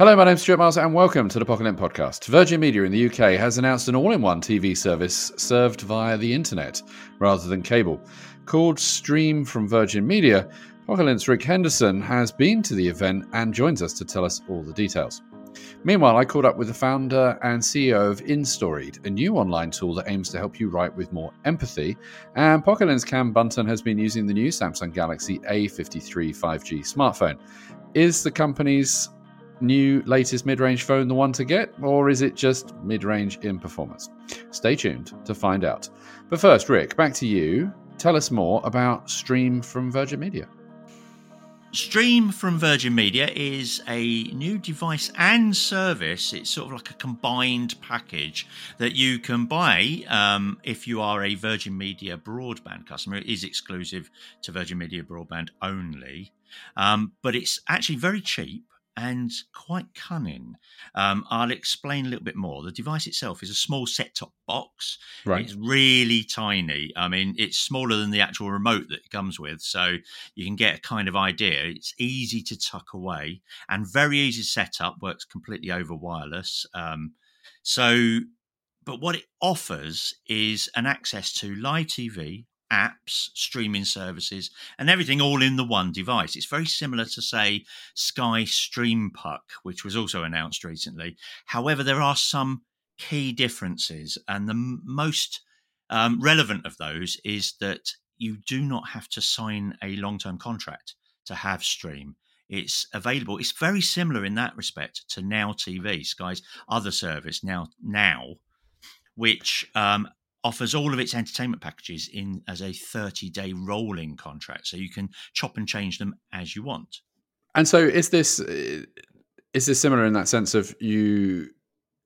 Hello, my name's Stuart Miles, and welcome to the Pocket podcast. Virgin Media in the UK has announced an all in one TV service served via the internet rather than cable. Called Stream from Virgin Media, Pocket Rick Henderson has been to the event and joins us to tell us all the details. Meanwhile, I caught up with the founder and CEO of InStoried, a new online tool that aims to help you write with more empathy. And Pocket Cam Bunton has been using the new Samsung Galaxy A53 5G smartphone. Is the company's new latest mid range phone the one to get, or is it just mid range in performance? Stay tuned to find out. But first, Rick, back to you. Tell us more about Stream from Virgin Media. Stream from Virgin Media is a new device and service. It's sort of like a combined package that you can buy um, if you are a Virgin Media broadband customer. It is exclusive to Virgin Media broadband only, um, but it's actually very cheap and quite cunning. Um, I'll explain a little bit more. The device itself is a small set top box. Right. It's really tiny. I mean, it's smaller than the actual remote that it comes with. So you can get a kind of idea. It's easy to tuck away and very easy to set up, works completely over wireless. Um, so, but what it offers is an access to live TV, apps, streaming services, and everything all in the one device. It's very similar to, say, Sky Stream Puck, which was also announced recently. However, there are some key differences, and the most um, relevant of those is that you do not have to sign a long term contract to have Stream. It's available. It's very similar in that respect to Now TV, Sky's other service, Now Now, which um, offers all of its entertainment packages in as a 30 day rolling contract so you can chop and change them as you want. And so is this uh, is this similar in that sense of you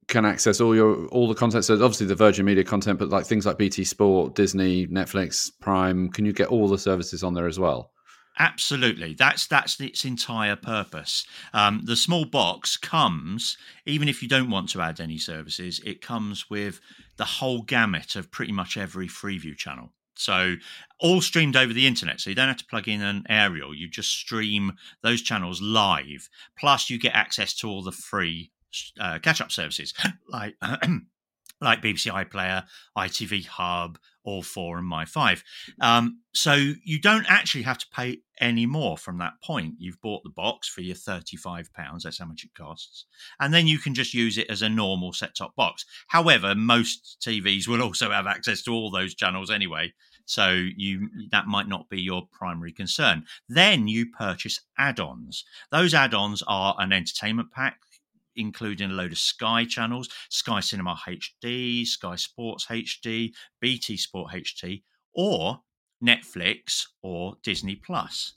can access all your all the content? So obviously the virgin media content but like things like bt sport disney netflix prime can you get all the services on there as well Absolutely, that's that's its entire purpose. Um, the small box comes, even if you don't want to add any services, it comes with the whole gamut of pretty much every Freeview channel. So all streamed over the internet. So you don't have to plug in an aerial. You just stream those channels live. Plus, you get access to all the free uh, catch-up services like like BBC iPlayer, ITV Hub, All Four, and My5. Um, so you don't actually have to pay any more from that point. You've bought the box for your £35, that's how much it costs. And then you can just use it as a normal set top box. However, most TVs will also have access to all those channels anyway. So you that might not be your primary concern. Then you purchase add-ons. Those add-ons are an entertainment pack including a load of Sky channels, Sky Cinema HD, Sky Sports HD, BT Sport HD, or Netflix or Disney Plus.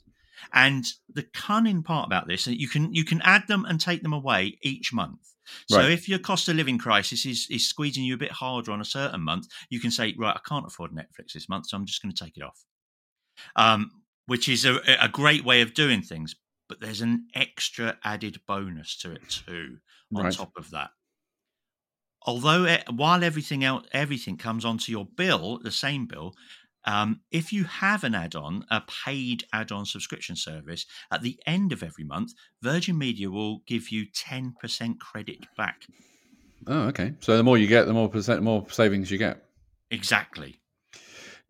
And the cunning part about this, you can you can add them and take them away each month. So right. if your cost of living crisis is, is squeezing you a bit harder on a certain month, you can say, right, I can't afford Netflix this month, so I'm just going to take it off. Um, which is a, a great way of doing things but there's an extra added bonus to it too on right. top of that. Although it, while everything else, everything comes onto your bill, the same bill, um, if you have an add-on, a paid add-on subscription service, at the end of every month, Virgin Media will give you ten percent credit back. Oh, okay. So the more you get, the more percent, more savings you get. Exactly.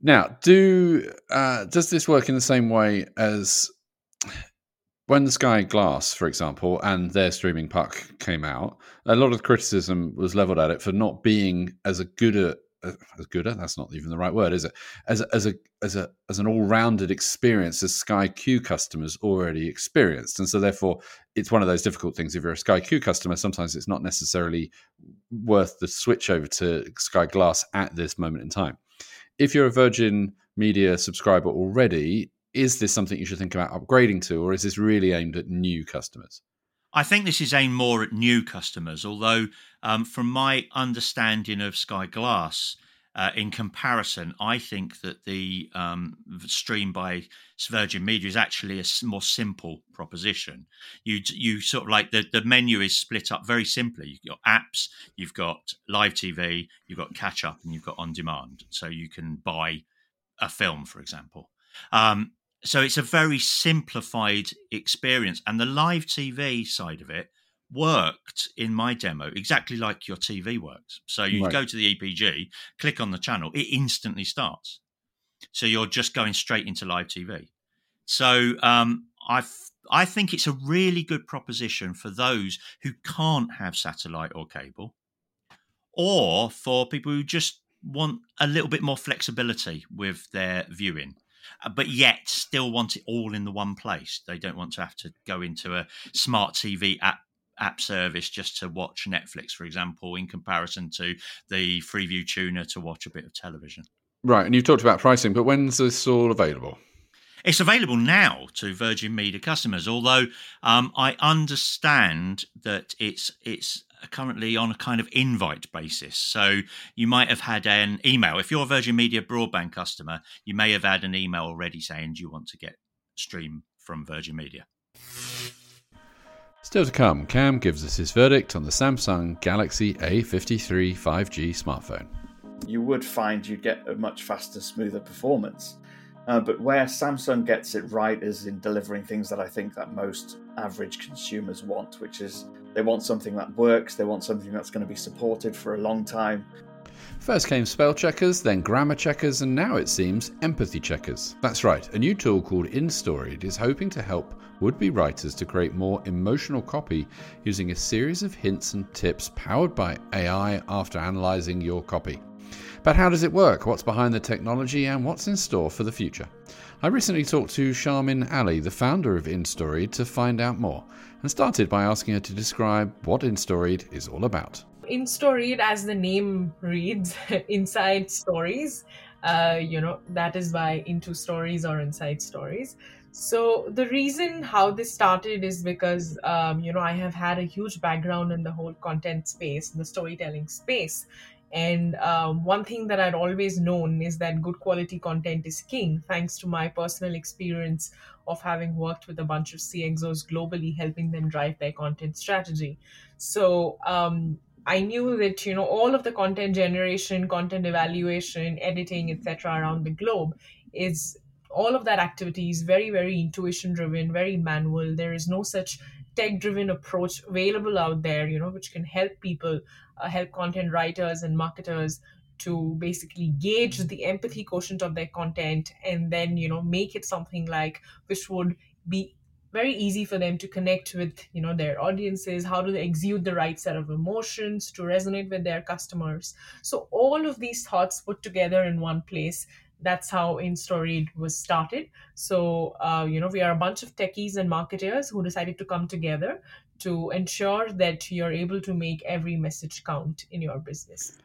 Now, do uh, does this work in the same way as when the Sky Glass, for example, and their streaming puck came out, a lot of criticism was leveled at it for not being as a good a as good a that's not even the right word, is it? As a, as a as a as an all-rounded experience as Sky Q customers already experienced, and so therefore it's one of those difficult things. If you're a Sky Q customer, sometimes it's not necessarily worth the switch over to Sky Glass at this moment in time. If you're a Virgin Media subscriber already, is this something you should think about upgrading to, or is this really aimed at new customers? I think this is aimed more at new customers, although, um, from my understanding of Sky Glass, uh, in comparison, I think that the um, stream by Virgin Media is actually a more simple proposition. You you sort of like the, the menu is split up very simply. You've got apps, you've got live TV, you've got catch up, and you've got on demand. So you can buy a film, for example. Um, so it's a very simplified experience, and the live TV side of it worked in my demo exactly like your TV works. So you right. go to the EPG, click on the channel, it instantly starts. So you're just going straight into live TV. So um, I I think it's a really good proposition for those who can't have satellite or cable, or for people who just want a little bit more flexibility with their viewing. Uh, but yet still want it all in the one place. They don't want to have to go into a smart TV app app service just to watch Netflix, for example, in comparison to the Freeview tuner to watch a bit of television. Right, and you've talked about pricing, but when's this all available? It's available now to Virgin Media customers, although um, I understand that it's it's currently on a kind of invite basis. So you might have had an email. If you're a Virgin Media broadband customer, you may have had an email already saying, Do you want to get stream from Virgin Media? Still to come, Cam gives us his verdict on the Samsung Galaxy A53 5G smartphone. You would find you'd get a much faster, smoother performance. Uh, but where Samsung gets it right is in delivering things that I think that most average consumers want, which is they want something that works, they want something that's going to be supported for a long time, First came spell checkers, then grammar checkers, and now it seems empathy checkers. That's right, a new tool called InStoried is hoping to help would be writers to create more emotional copy using a series of hints and tips powered by AI after analysing your copy. But how does it work? What's behind the technology and what's in store for the future? I recently talked to Sharmin Ali, the founder of InStoried, to find out more, and started by asking her to describe what InStoried is all about. InStoried, as the name reads, inside stories. Uh, you know, that is why into stories or inside stories. So the reason how this started is because um, you know I have had a huge background in the whole content space, the storytelling space, and um, one thing that I'd always known is that good quality content is king, thanks to my personal experience of having worked with a bunch of CXOs globally, helping them drive their content strategy. So um, I knew that you know all of the content generation, content evaluation, editing, etc. around the globe is all of that activity is very very intuition driven, very manual. There is no such tech driven approach available out there, you know, which can help people, uh, help content writers and marketers to basically gauge the empathy quotient of their content and then you know make it something like which would be very easy for them to connect with you know their audiences how do they exude the right set of emotions to resonate with their customers. So all of these thoughts put together in one place that's how InStoried was started. So uh, you know we are a bunch of techies and marketers who decided to come together to ensure that you're able to make every message count in your business.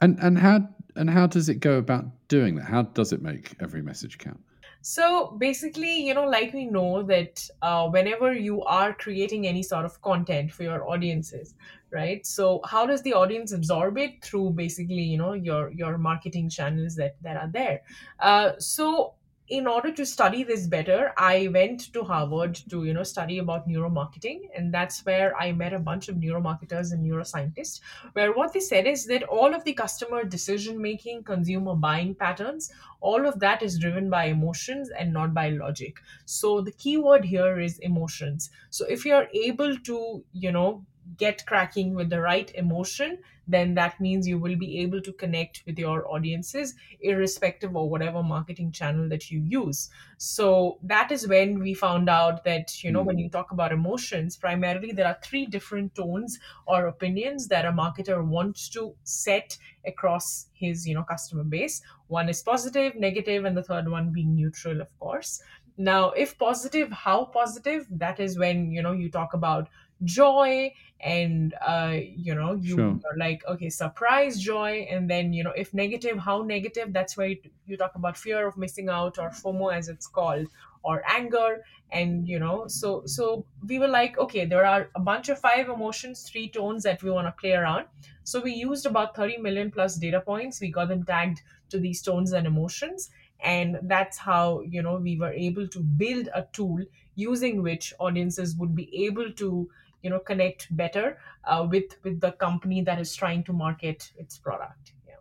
And and how and how does it go about doing that? How does it make every message count? So basically, you know, like we know that uh, whenever you are creating any sort of content for your audiences, right? So how does the audience absorb it through basically, you know, your your marketing channels that that are there? Uh, so in order to study this better i went to harvard to you know study about neuromarketing and that's where i met a bunch of neuromarketers and neuroscientists where what they said is that all of the customer decision making consumer buying patterns all of that is driven by emotions and not by logic so the key word here is emotions so if you're able to you know get cracking with the right emotion then that means you will be able to connect with your audiences irrespective of whatever marketing channel that you use. So that is when we found out that you know mm. when you talk about emotions primarily there are three different tones or opinions that a marketer wants to set across his you know customer base. One is positive negative and the third one being neutral of course. Now if positive how positive? That is when you know you talk about joy and uh, you know you Sure. are like okay surprise joy and then you know if negative how negative? That's where you, you talk about fear of missing out or fomo as it's called or anger and you know so so we were like okay there are a bunch of five emotions three tones that we want to play around. So we used about 30 million plus data points. We got them tagged to these tones and emotions and that's how you know we were able to build a tool using which audiences would be able to you know connect better uh, with with the company that is trying to market its product yeah.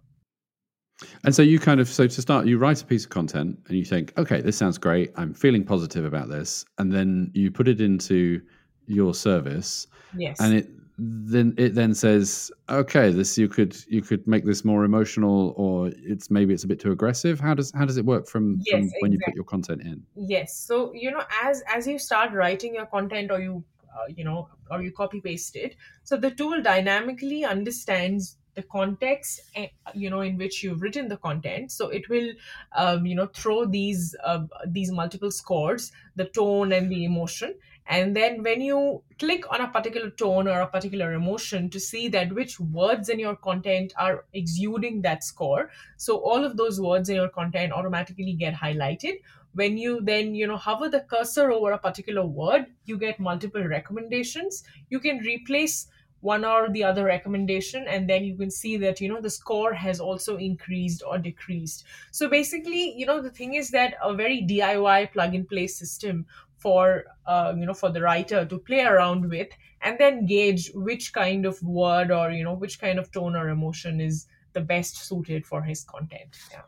And so you kind of so to start, you write a piece of content and you think, okay, this sounds great. I'm feeling positive about this, and then you put it into your service, yes and it then it then says, okay, this you could you could make this more emotional, or it's maybe it's a bit too aggressive. How does how does it work from, from Yes, when you put your content in? Yes. So, you know, as as you start writing your content or you uh, you know or you copy paste it, so the tool dynamically understands the context eh, you know in which you've written the content. So it will um, you know throw these uh, these multiple scores the tone and the emotion. And then when you click on a particular tone or a particular emotion to see that which words in your content are exuding that score so all of those words in your content automatically get highlighted when you then you know hover the cursor over a particular word you get multiple recommendations. You can replace one or the other recommendation and then you can see that you know the score has also increased or decreased. So basically you know the thing is that a very diy plug and play system for uh, you know for the writer to play around with and then gauge which kind of word or you know which kind of tone or emotion is the best suited for his content. Yeah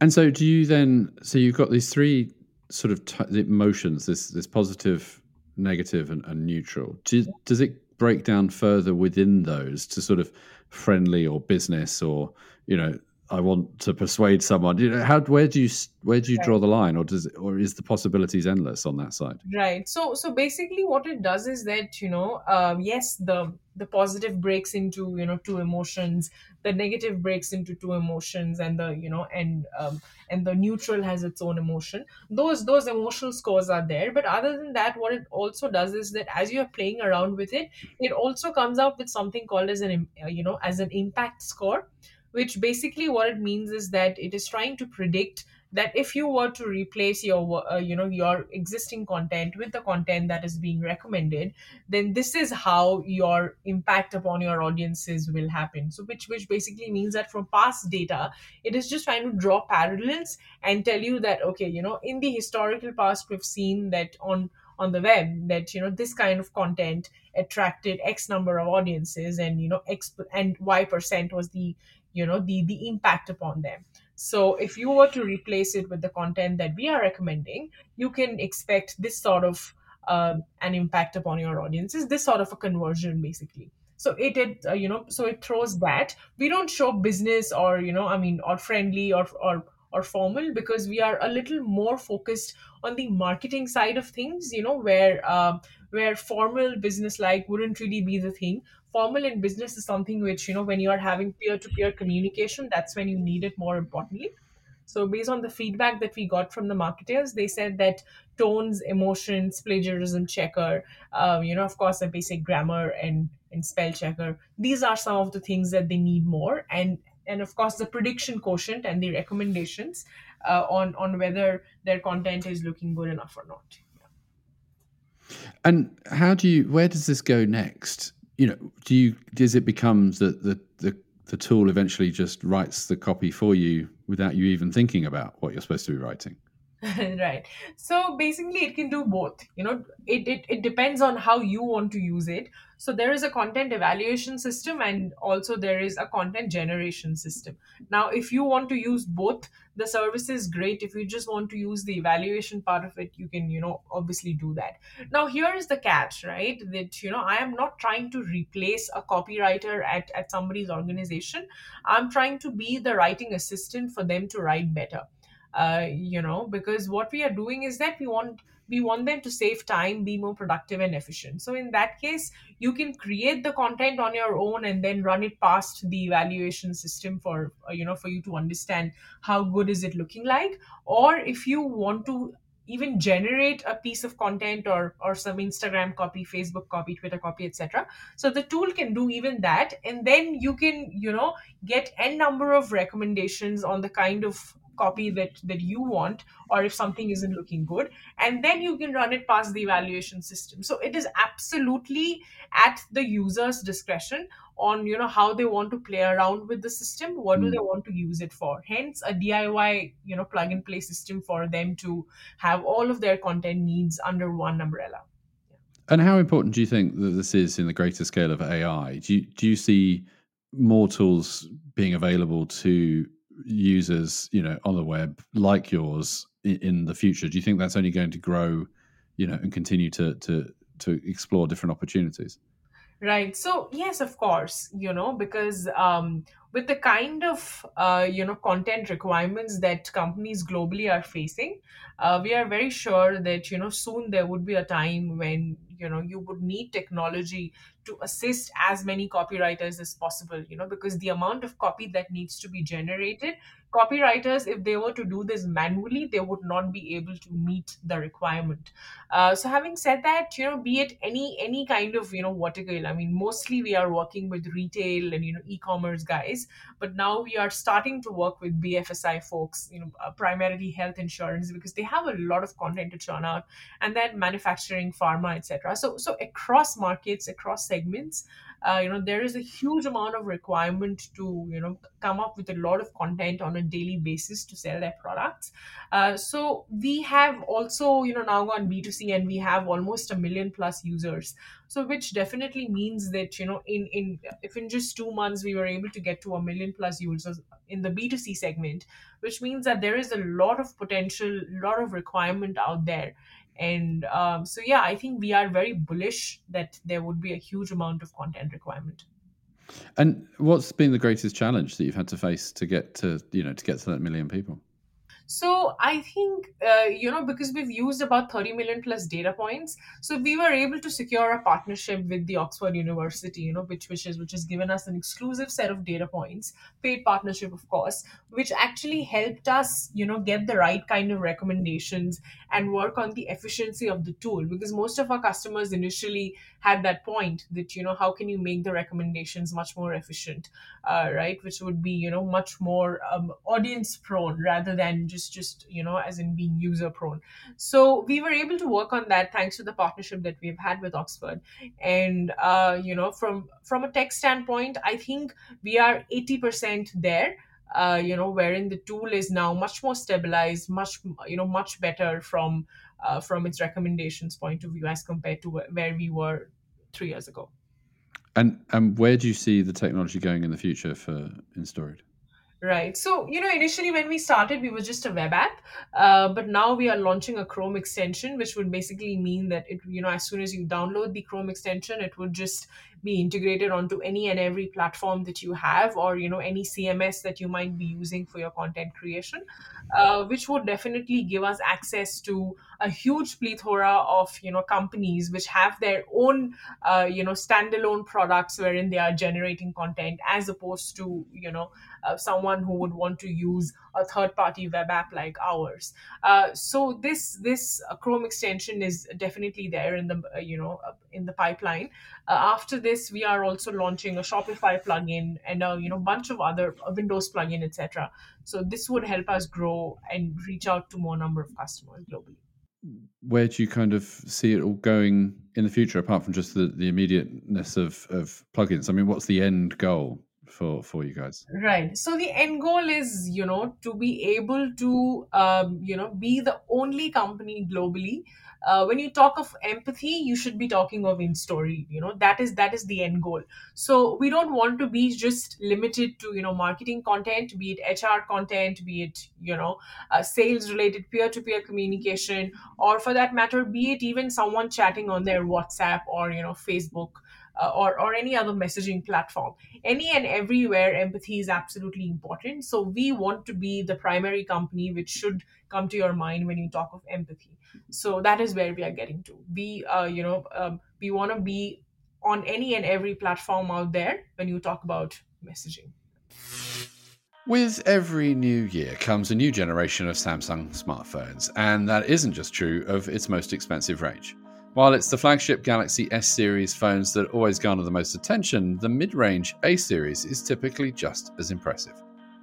And so do you then? So you've got these three sort of t- emotions: this this positive, negative, and, and neutral. Do, does it break down further within those to sort of friendly or business or you know? I want to persuade someone. You know, how where do you where do you Right. draw the line, or does or is the possibilities endless on that side? right so so basically what it does is that you know um, yes the the positive breaks into you know two emotions the negative breaks into two emotions and the you know and um, and the neutral has its own emotion those those emotional scores are there but other than that what it also does is that as you are playing around with it it also comes out with something called as an uh, you know as an impact score which basically what it means is that it is trying to predict that if you were to replace your uh, you know your existing content with the content that is being recommended then this is how your impact upon your audiences will happen. So which which basically means that from past data it is just trying to draw parallels and tell you that okay you know in the historical past we've seen that on on the web that you know this kind of content attracted x number of audiences and you know x and y percent was the you know the the impact upon them so if you were to replace it with the content that we are recommending, you can expect this sort of um, an impact upon your audiences, this sort of a conversion basically. So it, it uh, you know, so it throws that. We don't show business or you know, I mean, or friendly or or or formal because we are a little more focused on the marketing side of things. You know, where um, where formal business like wouldn't really be the thing formal in business is something which you know when you are having peer-to-peer communication that's when you need it more importantly so based on the feedback that we got from the marketers they said that tones emotions plagiarism checker um, you know of course a basic grammar and and spell checker these are some of the things that they need more and and of course the prediction quotient and the recommendations uh, on on whether their content is looking good enough or not And how do you? Where does this go next? You know, do you? Does it become that the the the tool eventually just writes the copy for you without you even thinking about what you're supposed to be writing? right. So basically it can do both you know it, it it depends on how you want to use it. So there is a content evaluation system and also there is a content generation system. Now if you want to use both the service is great. If you just want to use the evaluation part of it you can you know obviously do that. Now here is the catch right that you know i am not trying to replace a copywriter at at somebody's organization. I'm trying to be the writing assistant for them to write better uh, you know because what we are doing is that we want we want them to save time be more productive and efficient. So in that case you can create the content on your own and then run it past the evaluation system for uh, you know for you to understand how good is it looking like. Or if you want to even generate a piece of content or or some instagram copy facebook copy twitter copy etc so the tool can do even that. And then you can you know get n number of recommendations on the kind of copy that that you want or if something isn't looking good and then you can run it past the evaluation system so it is absolutely at the user's discretion on you know how they want to play around with the system what do Mm. they want to use it for hence a diy you know plug and play system for them to have all of their content needs under one umbrella And how important do you think that this is in the greater scale of AI? Do you, do you see more tools being available to users, you know, on the web like yours in, the future? Do you think that's only going to grow, you know, and continue to to to explore different opportunities? Right. So yes, of course, you know, because um, with the kind of uh, you know content requirements that companies globally are facing, uh, we are very sure that you know soon there would be a time when you know you would need technology to assist as many copywriters as possible. You know, because the amount of copy that needs to be generated, copywriters, if they were to do this manually, they would not be able to meet the requirement. Uh, so having said that, you know, be it any any kind of you know vertical, I mean, mostly we are working with retail and you know e-commerce guys, but now we are starting to work with BFSI folks, you know, uh, primarily health insurance because they have a lot of content to churn out, and then manufacturing, pharma, etc. So so across markets, across segments. Uh, you know there is a huge amount of requirement to you know come up with a lot of content on a daily basis to sell their products uh, so we have also, you know, now gone B2C and we have almost a million plus users. So which definitely means that, you know, in, in if in just two months we were able to get to a million plus users in the B2C segment, which means that there is a lot of potential, lot of requirement out there. And um, so yeah, I think we are very bullish that there would be a huge amount of content requirement. And what's been the greatest challenge that you've had to face to get to, you know, to get to that million people? So I think uh, you know because we've used about 30 million plus data points, so we were able to secure a partnership with the Oxford University, you know, which which is which has given us an exclusive set of data points, paid partnership of course, which actually helped us, you know, get the right kind of recommendations and work on the efficiency of the tool. Because most of our customers initially had that point that you know how can you make the recommendations much more efficient uh, right? Which would be you know much more um, audience prone rather than just just you know as in being user prone so we were able to work on that thanks to the partnership that we've had with oxford. And uh, you know from from a tech standpoint i think we are 80% there uh, you know wherein the tool is now much more stabilized much you know much better from uh, from its recommendations point of view as compared to where we were three years ago. And and where do you see the technology going in the future for Instoried? Right. So, you know, initially when we started, we were just a web app, uh, but now we are launching a Chrome extension, which would basically mean that it, you know, as soon as you download the Chrome extension, it would just be integrated onto any and every platform that you have, or you know, any CMS that you might be using for your content creation, uh, which would definitely give us access to a huge plethora of you know companies which have their own uh, you know standalone products wherein they are generating content as opposed to you know uh, someone who would want to use a third party web app like ours. Uh, so this this chrome extension is definitely there in the uh, you know uh, in the pipeline. Uh, after this we are also launching a shopify plugin and a you know bunch of other windows plugin etc so this would help us grow and reach out to more number of customers globally. Where do you kind of see it all going in the future, apart from just the, the immediateness of, of plugins? I mean, what's the end goal for, for you guys? Right. So the end goal is, you know, to be able to, um, you know, be the only company globally. Uh, when you talk of empathy, you should be talking of in story. You know, that is that is the end goal. So we don't want to be just limited to you know marketing content, be it HR content, be it you know uh, sales related peer to peer communication, or for that matter, be it even someone chatting on their WhatsApp or you know Facebook. Uh, or, or any other messaging platform. Any and everywhere empathy is absolutely important. So we want to be the primary company which should come to your mind when you talk of empathy. So that is where we are getting to. We uh, you know um, we want to be on any and every platform out there when you talk about messaging. With every new year comes a new generation of Samsung smartphones, and that isn't just true of its most expensive range. While it's the flagship Galaxy S series phones that always garner the most attention, the mid range A series is typically just as impressive.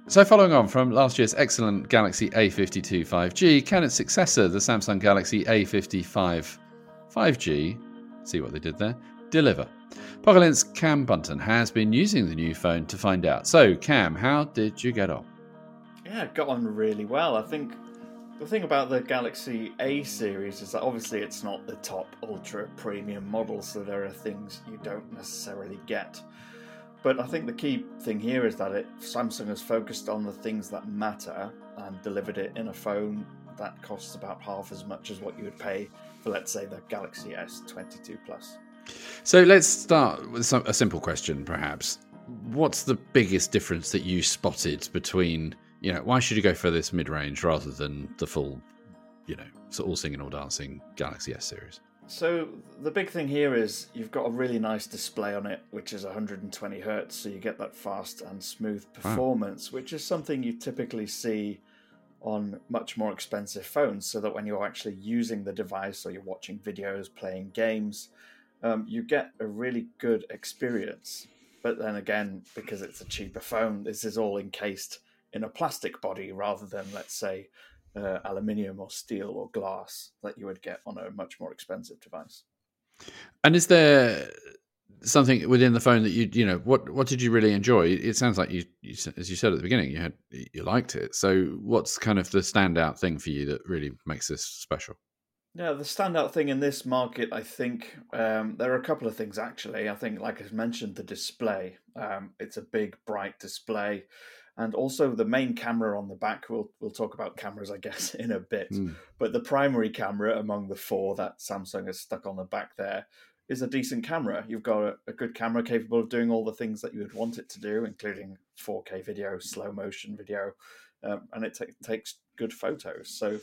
So, following on from last year's excellent Galaxy A52 5G, can its successor, the Samsung Galaxy A55 5G, see what they did there, deliver? Pocket Cam Bunton has been using the new phone to find out. So, Cam, how did you get on? Yeah, it got on really well. I think the thing about the Galaxy A series is that obviously it's not the top ultra premium model, so there are things you don't necessarily get. But I think the key thing here is that it, Samsung has focused on the things that matter and delivered it in a phone that costs about half as much as what you would pay for, let's say, the Galaxy S22 Plus. So let's start with some, a simple question, perhaps. What's the biggest difference that you spotted between, you know, why should you go for this mid range rather than the full, you know, so all singing, all dancing Galaxy S series? So the big thing here is you've got a really nice display on it, which is 120 hertz, so you get that fast and smooth performance, wow. which is something you typically see on much more expensive phones. So that when you're actually using the device or you're watching videos, playing games, um, you get a really good experience. But then again, because it's a cheaper phone, this is all encased in a plastic body rather than, let's say, uh, aluminium or steel or glass that you would get on a much more expensive device. And is there something within the phone that you you know what what did you really enjoy? It sounds like you, you as you said at the beginning you had you liked it. So what's kind of the standout thing for you that really makes this special? Yeah, the standout thing in this market, I think, um, there are a couple of things actually. I think, like I mentioned, the display. Um, it's a big, bright display, and also the main camera on the back. We'll we'll talk about cameras, I guess, in a bit. Mm. But the primary camera among the four that Samsung has stuck on the back there is a decent camera. You've got a, a good camera capable of doing all the things that you would want it to do, including 4K video, slow motion video, um, and it t- takes good photos. So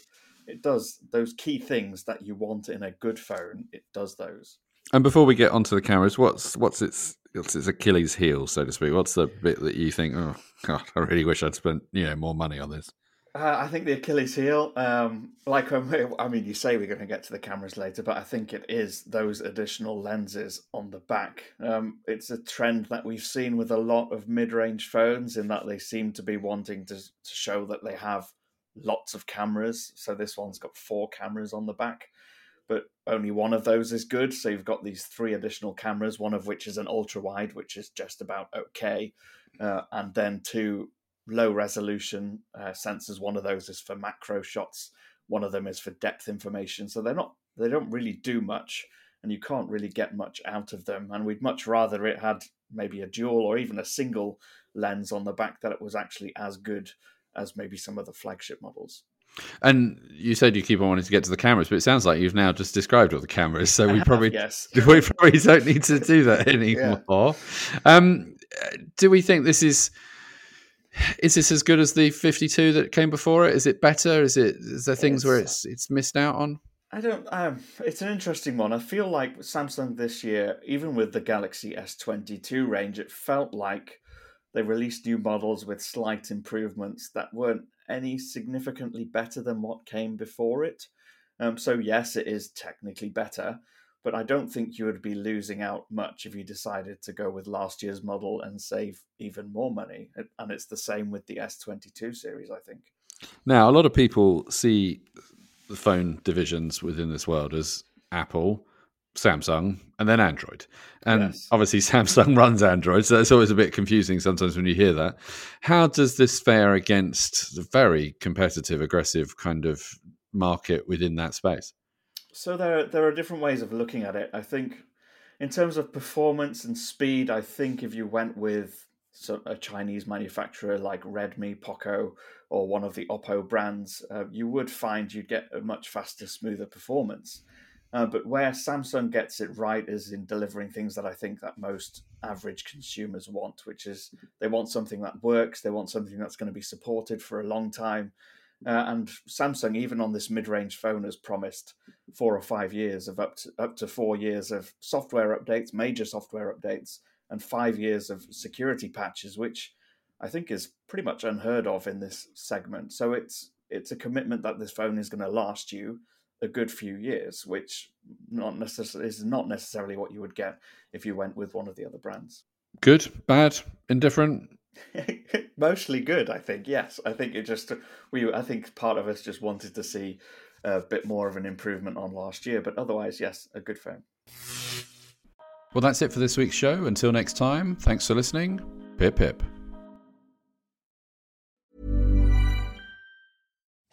it does those key things that you want in a good phone. It does those. And before we get onto the cameras, what's what's its its Achilles heel, so to speak? What's the bit that you think? Oh God, I really wish I'd spent you know more money on this. Uh, I think the Achilles heel, um, like um, I mean, you say we're going to get to the cameras later, but I think it is those additional lenses on the back. Um, it's a trend that we've seen with a lot of mid-range phones, in that they seem to be wanting to, to show that they have lots of cameras. So this one's got four cameras on the back, but only one of those is good. So you've got these three additional cameras, one of which is an ultra wide, which is just about okay, uh, and then two low resolution uh, sensors. One of those is for macro shots. One of them is for depth information. So they're not they don't really do much, and you can't really get much out of them. And we'd much rather it had maybe a dual or even a single lens on the back that it was actually as good as maybe some of the flagship models. And you said you keep on wanting to get to the cameras, but it sounds like you've now just described all the cameras, so we probably yes. we probably don't need to do that anymore. Yeah. Um, do we think this is is this as good as the 52 that came before it? Is it better? Is it is there things it's, where it's it's missed out on? I don't. Um, it's an interesting one. I feel like Samsung this year, even with the Galaxy S22 range, it felt like they released new models with slight improvements that weren't any significantly better than what came before it. Um, so, yes, it is technically better, but I don't think you would be losing out much if you decided to go with last year's model and save even more money. And it's the same with the S22 series, I think. Now, a lot of people see the phone divisions within this world as Apple, Samsung and then Android. And yes. obviously, Samsung runs Android, so it's always a bit confusing sometimes when you hear that. How does this fare against the very competitive, aggressive kind of market within that space? So there, there are different ways of looking at it. I think, in terms of performance and speed, I think if you went with a Chinese manufacturer like Redmi, Poco, or one of the Oppo brands, uh, you would find you'd get a much faster, smoother performance. Uh, but where Samsung gets it right is in delivering things that I think that most average consumers want, which is they want something that works, they want something that's going to be supported for a long time. Uh, and Samsung, even on this mid-range phone, has promised four or five years of up to up to four years of software updates, major software updates, and five years of security patches, which I think is pretty much unheard of in this segment. So it's it's a commitment that this phone is going to last you a good few years, which not necessarily is not necessarily what you would get if you went with one of the other brands. Good, bad, indifferent. Mostly good, I think. Yes, I think it just we. I think part of us just wanted to see a bit more of an improvement on last year, but otherwise, yes, a good phone. Well, that's it for this week's show. Until next time, thanks for listening. Pip pip.